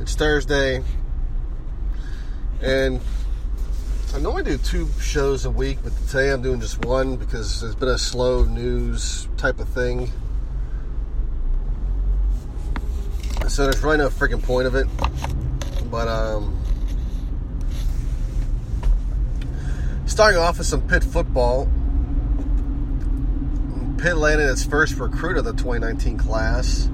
it's Thursday, and I normally do two shows a week, but today I'm doing just one because it's been a slow news type of thing. So there's really no freaking point of it. But um starting off with some Pitt football. Pitt landed its first recruit of the 2019 class.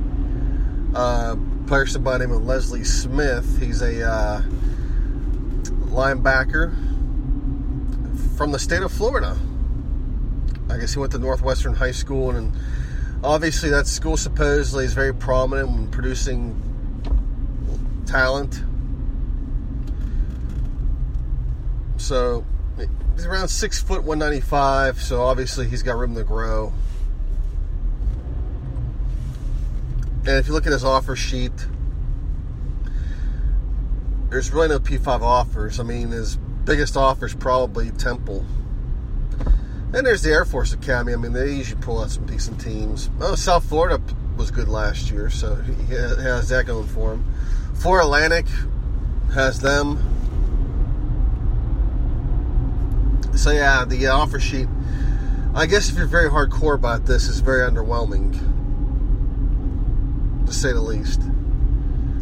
Uh, player by the name of Leslie Smith. He's a uh, linebacker from the state of Florida. I guess he went to Northwestern High School, and obviously that school supposedly is very prominent in producing talent. So he's around six foot, one ninety five. So obviously he's got room to grow. And if you look at his offer sheet, there's really no P5 offers. I mean, his biggest offer is probably Temple. And there's the Air Force Academy. I mean, they usually pull out some decent teams. Oh, South Florida was good last year, so he has that going for him. For Atlantic has them. So yeah, the offer sheet. I guess if you're very hardcore about this, is very underwhelming, to say the least.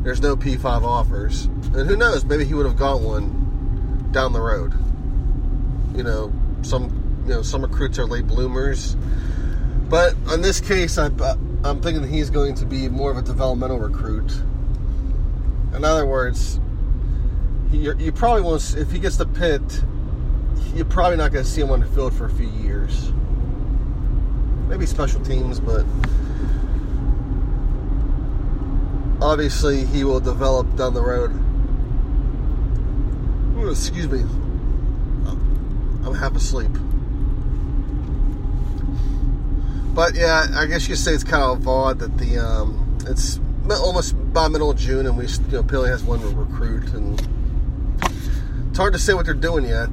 There's no P5 offers, and who knows? Maybe he would have got one down the road. You know, some you know some recruits are late bloomers, but in this case, I, I'm thinking he's going to be more of a developmental recruit. In other words, you, you probably won't. If he gets the pit, you're probably not going to see him on the field for a few years. Maybe special teams, but obviously he will develop down the road. Ooh, excuse me. I'm half asleep. But yeah, I guess you say it's kind of odd that the um, it's almost by middle of June and we you know Pilly has one recruit and it's hard to say what they're doing yet.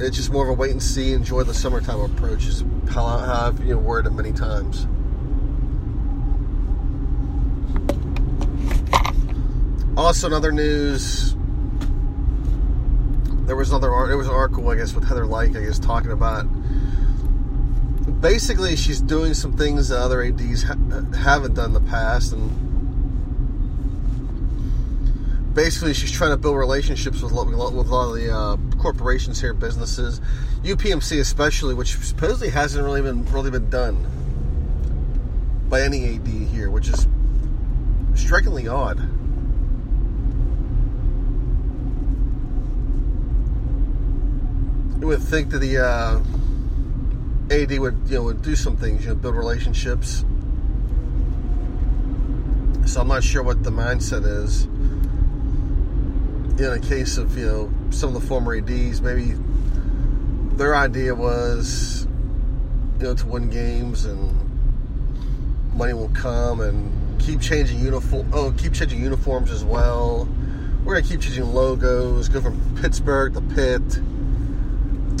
It's just more of a wait and see, enjoy the summertime approach. Is how, how I've you know worded it many times. Also, in other news, there was another there was an article I guess with Heather Lyke I guess talking about basically she's doing some things that other ads ha- haven't done in the past and basically she's trying to build relationships with, with a lot of the uh, corporations here businesses upmc especially which supposedly hasn't really been really been done by any ad here which is strikingly odd would think that the uh, AD would you know would do some things, you know, build relationships. So I'm not sure what the mindset is. In a case of you know some of the former ADs, maybe their idea was you know to win games and money will come and keep changing uniform. Oh, keep changing uniforms as well. We're gonna keep changing logos. Go from Pittsburgh to Pitt.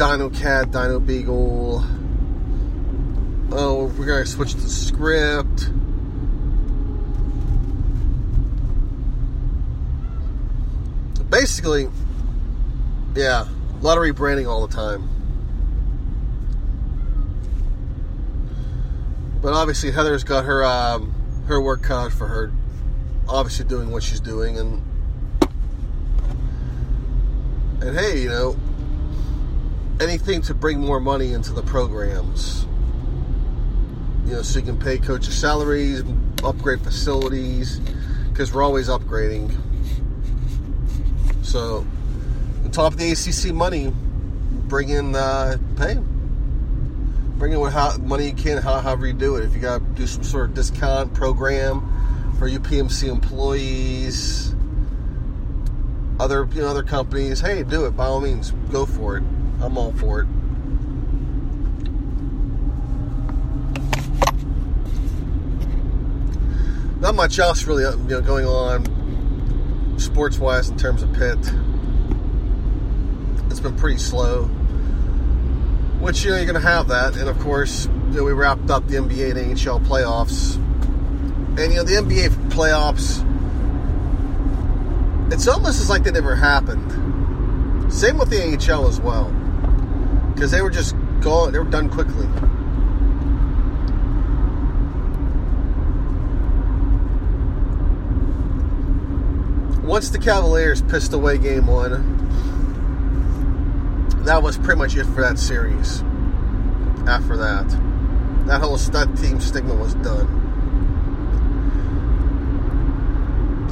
Dino Cat, Dino Beagle oh, we're to switch the script. Basically, yeah, a lot of rebranding all the time. But obviously, Heather's got her um, her work cut out for her. Obviously, doing what she's doing, and and hey, you know, anything to bring more money into the programs. You know, so you can pay coaches' salaries, upgrade facilities, because we're always upgrading. So, on top of the ACC money, bring in uh, pay. Bring in what how, money you can, how, however you do it. If you got to do some sort of discount program for UPMC employees, other you know other companies, hey, do it by all means, go for it. I'm all for it. Not much else really uh, you know, going on sports wise in terms of Pitt. It's been pretty slow. Which you know you're going to have that, and of course you know we wrapped up the NBA and NHL playoffs, and you know the NBA playoffs. It's almost as like they never happened. Same with the NHL as well, because they were just gone. They were done quickly. once the Cavaliers pissed away game one, that was pretty much it for that series. After that, that whole stud team stigma was done.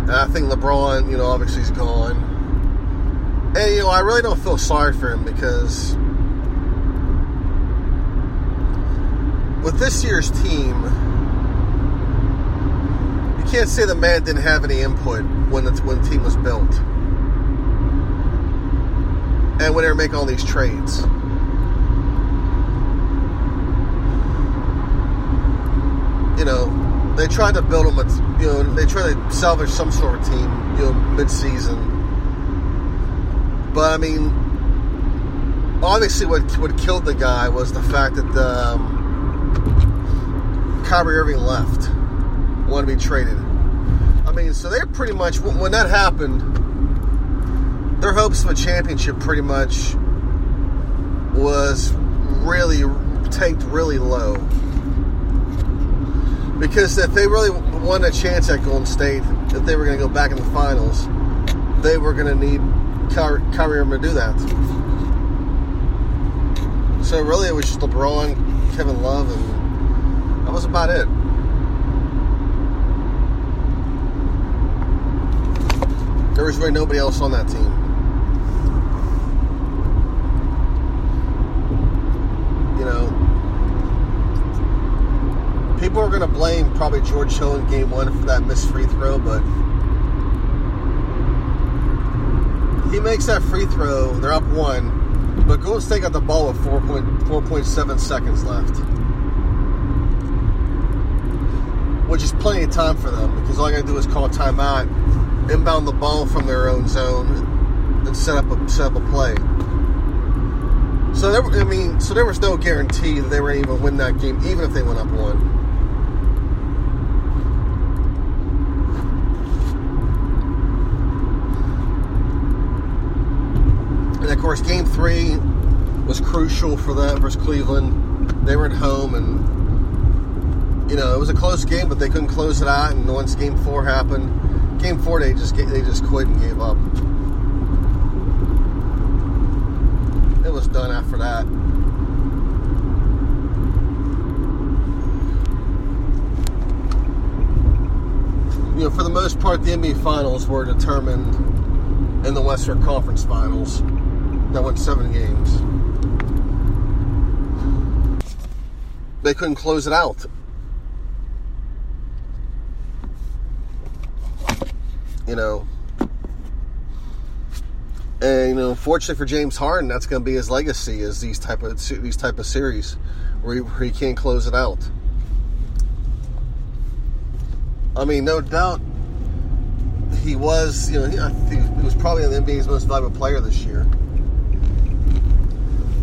And I think LeBron, you know, obviously he's gone. And you know, I really don't feel sorry for him because with this year's team, you can't say the man didn't have any input when the, when the team was built and when they were making all these trades. You know, they tried to build them, with, you know, they tried to salvage some sort of team, you know, mid-season. But I mean, obviously, what what killed the guy was the fact that um, Kyrie Irving left, wanted to be traded. I mean, so they're pretty much when that happened, their hopes of a championship pretty much was really tanked really low. Because if they really won a chance at Golden State, if they were going to go back in the finals, they were going to need Kyrie Irving to do that. So really, it was just LeBron, Kevin Love, and that was about it. There was really nobody else on that team. You know, people are going to blame probably George Hill in game one for that missed free throw, but he makes that free throw. They're up one, but Golden State got the ball with 4.7 seconds left. Which is plenty of time for them because all I got to do is call timeout inbound the ball from their own zone and set up a set up a play. So there, I mean, so there was no guarantee that they were even win that game, even if they went up one. And of course, Game Three was crucial for them versus Cleveland. They were at home, and you know it was a close game, but they couldn't close it out. And once Game Four happened Game four, they just they just quit and gave up. It was done after that. You know, for the most part, the NBA Finals were determined in the Western Conference Finals that went seven games. They couldn't close it out. You know. And you know, fortunately for James Harden, that's going to be his legacy is these type of these type of series where he, where he can't close it out. I mean, no doubt he was, you know, he, he was probably the NBA's most valuable player this year.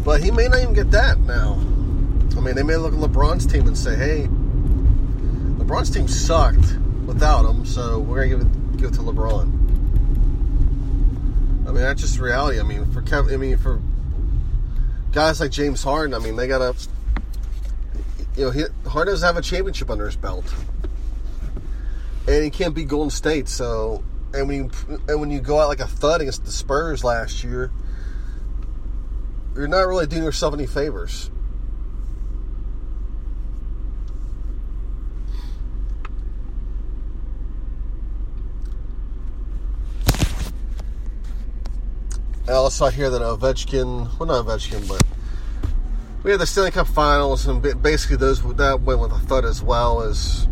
But he may not even get that now. I mean, they may look at LeBron's team and say, "Hey, LeBron's team sucked without him, so we're gonna give it give it to LeBron. I mean, that's just reality. I mean, for Kevin, I mean, for guys like James Harden, I mean, they gotta, you know, he, Harden doesn't have a championship under his belt, and he can't beat Golden State. So, and when you and when you go out like a thud against the Spurs last year, you're not really doing yourself any favors. I saw here that Ovechkin, well, not Ovechkin, but we had the Stanley Cup Finals, and basically those that went with a thud as well as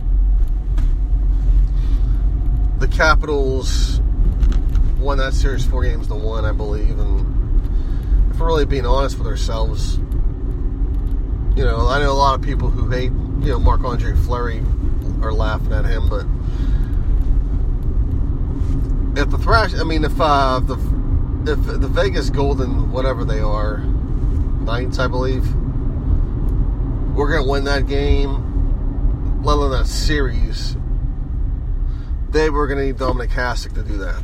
the Capitals won that series four games to one, I believe. And if we're really being honest with ourselves, you know, I know a lot of people who hate, you know, Marc Andre Fleury are laughing at him, but if the Thrash, I mean, if uh, the the Vegas Golden, whatever they are, Knights, I believe, we're gonna win that game, let alone that series. They were gonna need Dominik Hasek to do that.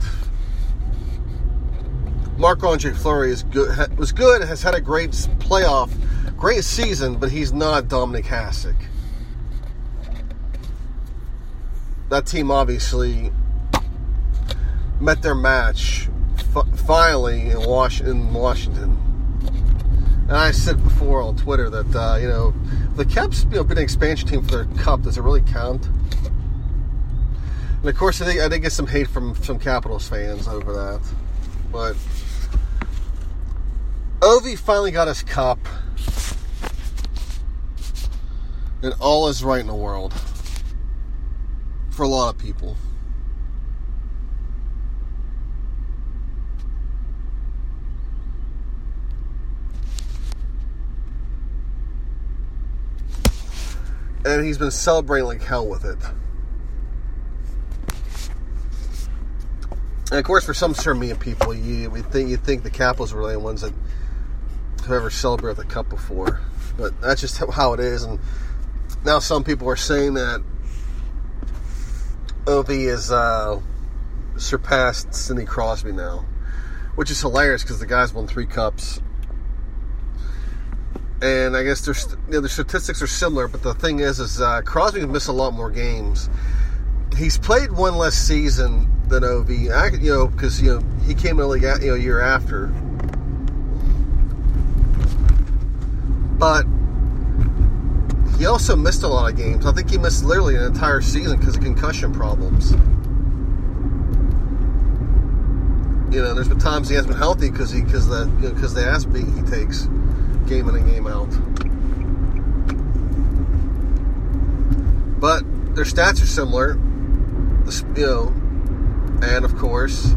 Marc Andre Fleury is good, was good, has had a great playoff, great season, but he's not Dominik Hasek. That team obviously met their match finally in Washington. And I said before on Twitter that uh, you know the Caps, you know, been an expansion team for their cup. Does it really count? And of course, I think I did get some hate from some Capitals fans over that, but Ovi finally got his cup, and all is right in the world for a lot of people. And he's been celebrating like hell with it. And of course, for some Sermian people, you we think you think the Capitals were the ones that have ever celebrated the cup before, but that's just how it is. And now some people are saying that Ovi has uh, surpassed Sidney Crosby now, which is hilarious because the guy's won three cups and I guess there's you know, the statistics are similar, but the thing is, is uh, Crosby missed a lot more games. He's played one less season than Ov, you know, because you know he came in the league you know year after. But he also missed a lot of games. I think he missed literally an entire season because of concussion problems. You know, there's been times he hasn't been healthy because he because the because you know, the ass beat he takes game in and game out. But their stats are similar, you know, and of course,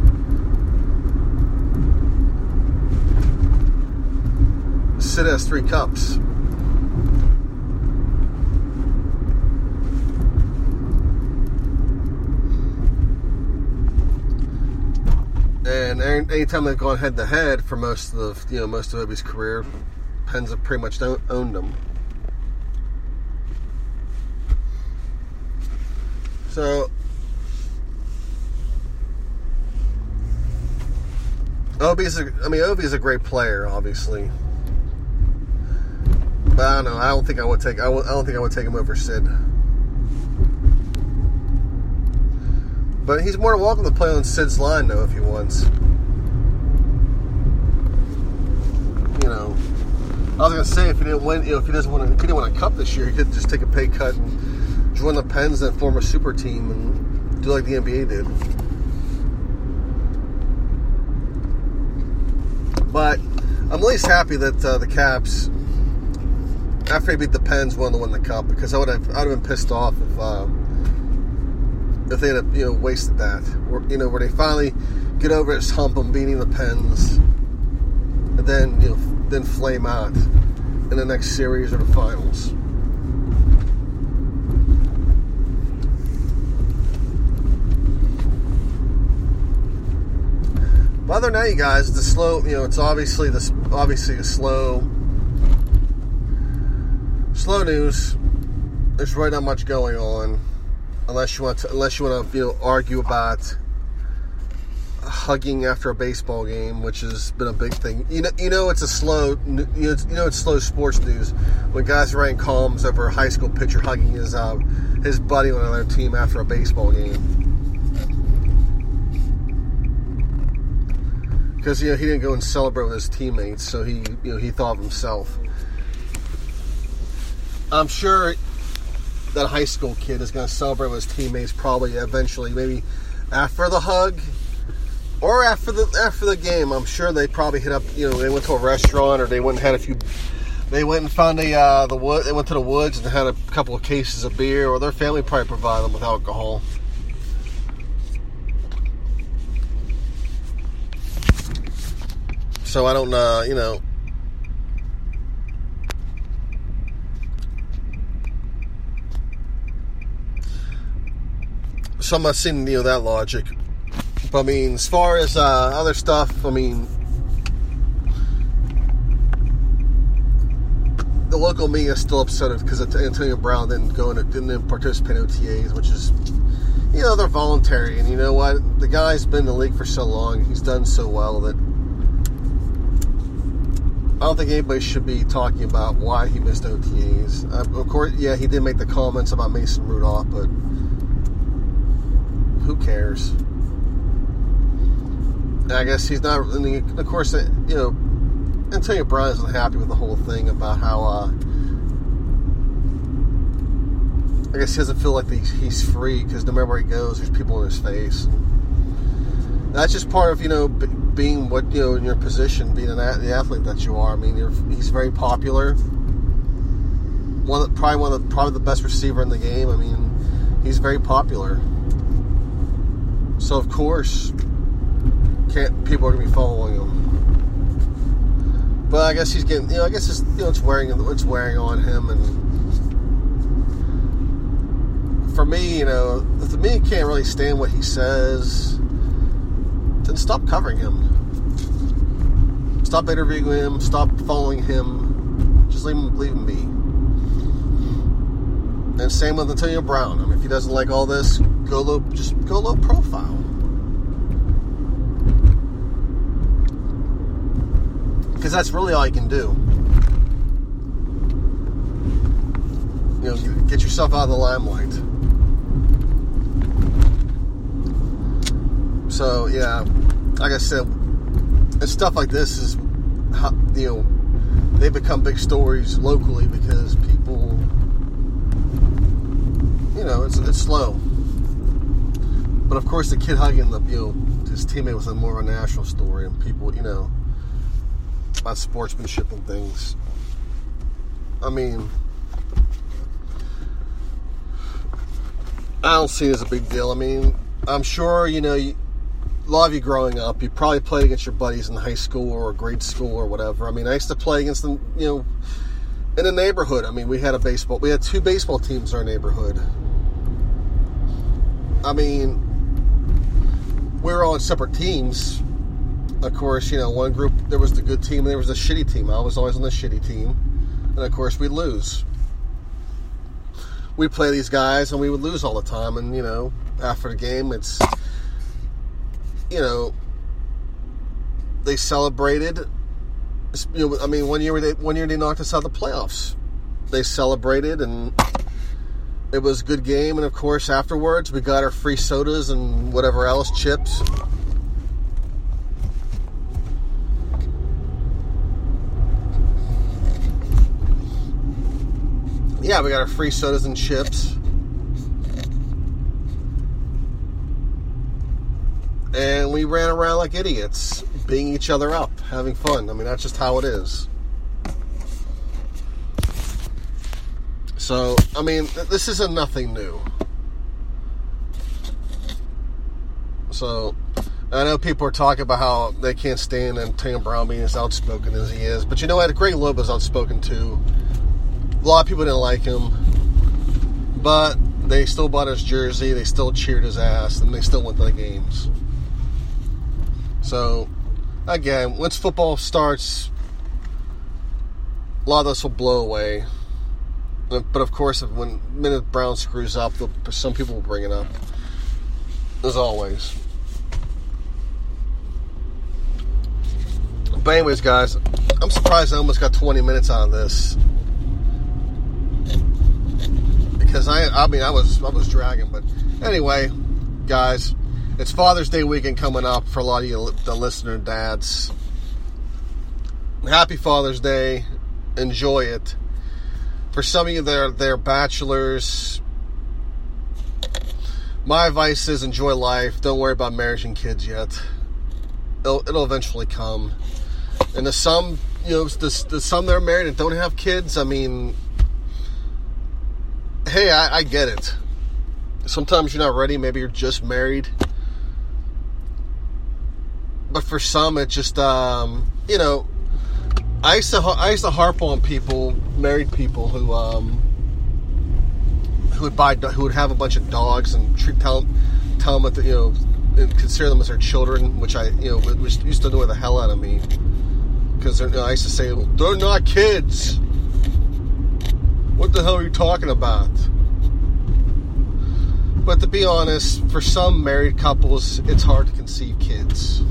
Sid has three cups. And anytime they've gone head to head for most of the, you know, most of Ovi's career, Pens have pretty much owned them. So, Ovi's a, I mean, Ovi's a great player, obviously. But I don't know. I don't think I would take. I, don't think I would take him over Sid. But he's more than welcome to play on Sid's line, though, if he wants. I was gonna say if he didn't win, you know, if he doesn't want to, he didn't want a cup this year, he could just take a pay cut and join the Pens and form a super team and do like the NBA did. But I'm at least happy that uh, the Caps, after they beat the Pens, won to win the cup because I would have, I'd have been pissed off if uh, if they had you know wasted that, or you know where they finally get over this hump of beating the Pens, and then you know then flame out in the next series or the finals. Than that, you guys, the slow, you know, it's obviously this, obviously a slow, slow news. There's really not much going on, unless you want to, unless you want to, you know, argue about hugging after a baseball game, which has been a big thing. You know, you know it's a slow, you know, you know it's slow sports news when guys are writing columns over a high school pitcher hugging his uh, his buddy on another team after a baseball game. because you know he didn't go and celebrate with his teammates, so he you know he thought of himself. I'm sure that high school kid is going to celebrate with his teammates probably eventually, maybe after the hug or after the after the game. I'm sure they probably hit up. You know, they went to a restaurant or they went and had a few. They went and found a uh, the wood. They went to the woods and had a couple of cases of beer, or their family probably provided them with alcohol. So I don't, uh, you know. So I'm not seeing you know that logic. I mean, as far as uh, other stuff, I mean, the local media is still upset because Antonio Brown didn't go and didn't participate in OTAs, which is, you know, they're voluntary. And you know what? The guy's been in the league for so long; he's done so well that I don't think anybody should be talking about why he missed OTAs. Uh, of course, yeah, he did make the comments about Mason Rudolph, but who cares? I guess he's not. I mean, of course, uh, you know, Antonio Brown isn't happy with the whole thing about how. Uh, I guess he doesn't feel like he's free because no matter where he goes, there's people in his face. That's just part of you know being what you know in your position, being an the athlete that you are. I mean, he's very popular. One of, probably one of the, probably the best receiver in the game. I mean, he's very popular. So of course, can't people are gonna be following him. But I guess he's getting, you know, I guess it's you know it's wearing it's wearing on him, and for me, you know, if media can't really stand what he says then stop covering him. Stop interviewing him. Stop following him. Just leave him, leave him be. And same with Antonio Brown. I mean, if he doesn't like all this, go low. Just go low profile. Because that's really all you can do. You know, get yourself out of the limelight. So yeah, like I said, and stuff like this is, how, you know, they become big stories locally because people, you know, it's it's slow. But of course, the kid hugging the you know his teammate was a more of a national story, and people, you know, about sportsmanship and things. I mean, I don't see it as a big deal. I mean, I'm sure you know. You, a lot of you growing up, you probably played against your buddies in high school or grade school or whatever. I mean, I used to play against them, you know, in the neighborhood. I mean, we had a baseball, we had two baseball teams in our neighborhood. I mean, we were all on separate teams. Of course, you know, one group, there was the good team, and there was the shitty team. I was always on the shitty team. And of course, we'd lose. We'd play these guys, and we would lose all the time. And, you know, after the game, it's you know, they celebrated. You know, I mean, one year they one year they knocked us out of the playoffs. They celebrated, and it was a good game. And of course, afterwards, we got our free sodas and whatever else, chips. Yeah, we got our free sodas and chips. and we ran around like idiots, beating each other up, having fun. I mean, that's just how it is. So, I mean, this isn't nothing new. So, I know people are talking about how they can't stand Antonio Brown being as outspoken as he is, but you know what? Greg Loeb is outspoken too. A lot of people didn't like him, but they still bought his jersey, they still cheered his ass, and they still went to the games. So, again, once football starts, a lot of this will blow away. But of course, when Minute Brown screws up, some people will bring it up. As always. But anyways, guys, I'm surprised I almost got 20 minutes out of this because I, I mean, I was, I was dragging. But anyway, guys, it's Father's Day weekend coming up for a lot of you, the listener dads. Happy Father's Day. Enjoy it. For some of you that are, that are bachelors, my advice is enjoy life. Don't worry about marriage and kids yet. It'll, it'll eventually come. And the some, you know, the, the some that are married and don't have kids, I mean, hey, I, I get it. Sometimes you're not ready. Maybe you're just married. But for some, it's just, um, you know, I used to I used to harp on people, married people who um, who would buy who would have a bunch of dogs and treat tell tell them that you know and consider them as their children, which I you know which used to annoy the hell out of me because you know, I used to say well, they're not kids. What the hell are you talking about? But to be honest, for some married couples, it's hard to conceive kids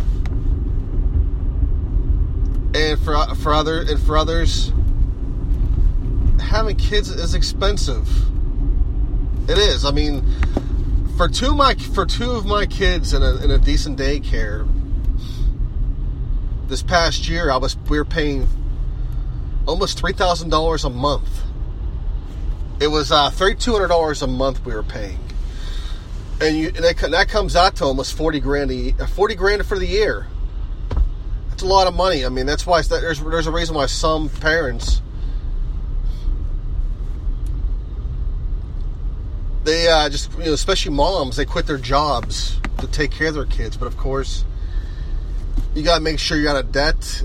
and for for other and for others, having kids is expensive. It is. I mean, for two of my for two of my kids in a, in a decent daycare this past year, I was we were paying almost three thousand dollars a month. It was uh, thirty two hundred dollars a month we were paying, and you and that, that comes out to almost forty grand a forty grand for the year That's a lot of money. I mean, that's why there's there's a reason why some parents they uh, just you know, especially moms, they quit their jobs to take care of their kids. But of course, you got to make sure you got a debt,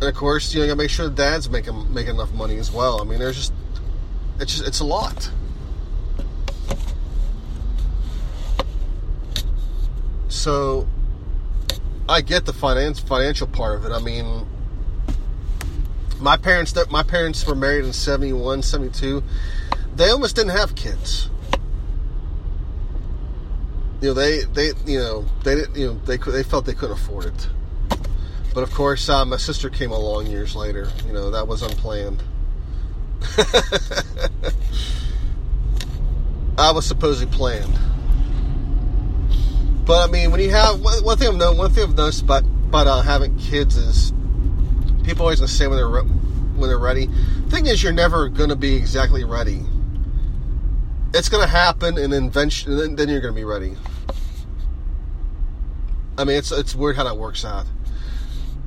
and of course, you know, you got to make sure the dad's making making enough money as well. I mean, there's just it's just it's a lot. So I get the finance financial part of it. I mean, my parents my parents were married in 71, 72. They almost didn't have kids. You know, they they you know they didn't you know they they felt they couldn't afford it. But of course, uh, my sister came along years later. You know, that was unplanned. I was supposedly planned. But I mean, when you have one thing I've known, one thing I've noticed about about uh, having kids is people always gonna say when they're when they're ready. Thing is, you're never gonna be exactly ready. It's gonna happen, and then then, then you're gonna be ready. I mean, it's it's weird how that works out.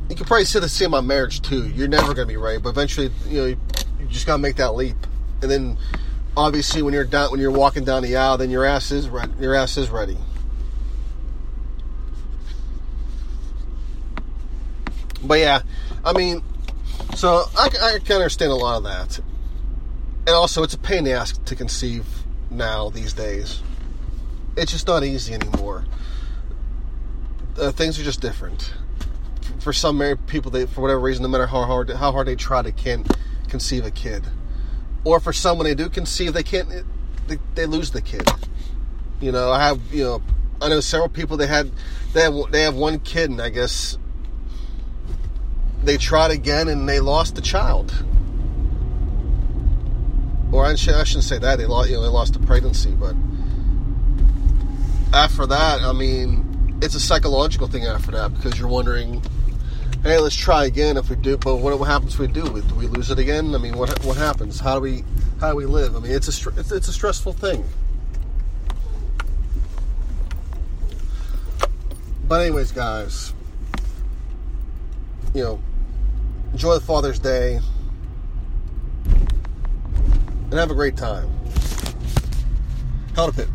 You can probably say the same about marriage too. You're never gonna be ready, but eventually, you know, you, just gotta make that leap, and then obviously, when you're down, when you're walking down the aisle, then your ass is ready. Your ass is ready. But yeah, I mean, so I, I can understand a lot of that. And also, it's a pain in the ass to conceive now these days. It's just not easy anymore. Uh, things are just different. For some married people, they for whatever reason, no matter how hard how hard they try, they can't conceive a kid. Or for someone they do conceive, they can't. They, they lose the kid. You know, I have you know, I know several people they had they have they have one kid, and I guess they tried again and they lost the child. Or I shouldn't say that they lost, you know, they lost the pregnancy, but after that, I mean, it's a psychological thing after that because you're wondering, hey, let's try again if we do. But what, happens if we do? Do we lose it again? I mean, what what happens? How do we how do we live? I mean, it's a it's, it's a stressful thing. But anyways, guys, you know, enjoy the Father's Day, and have a great time. Hell to Pitt.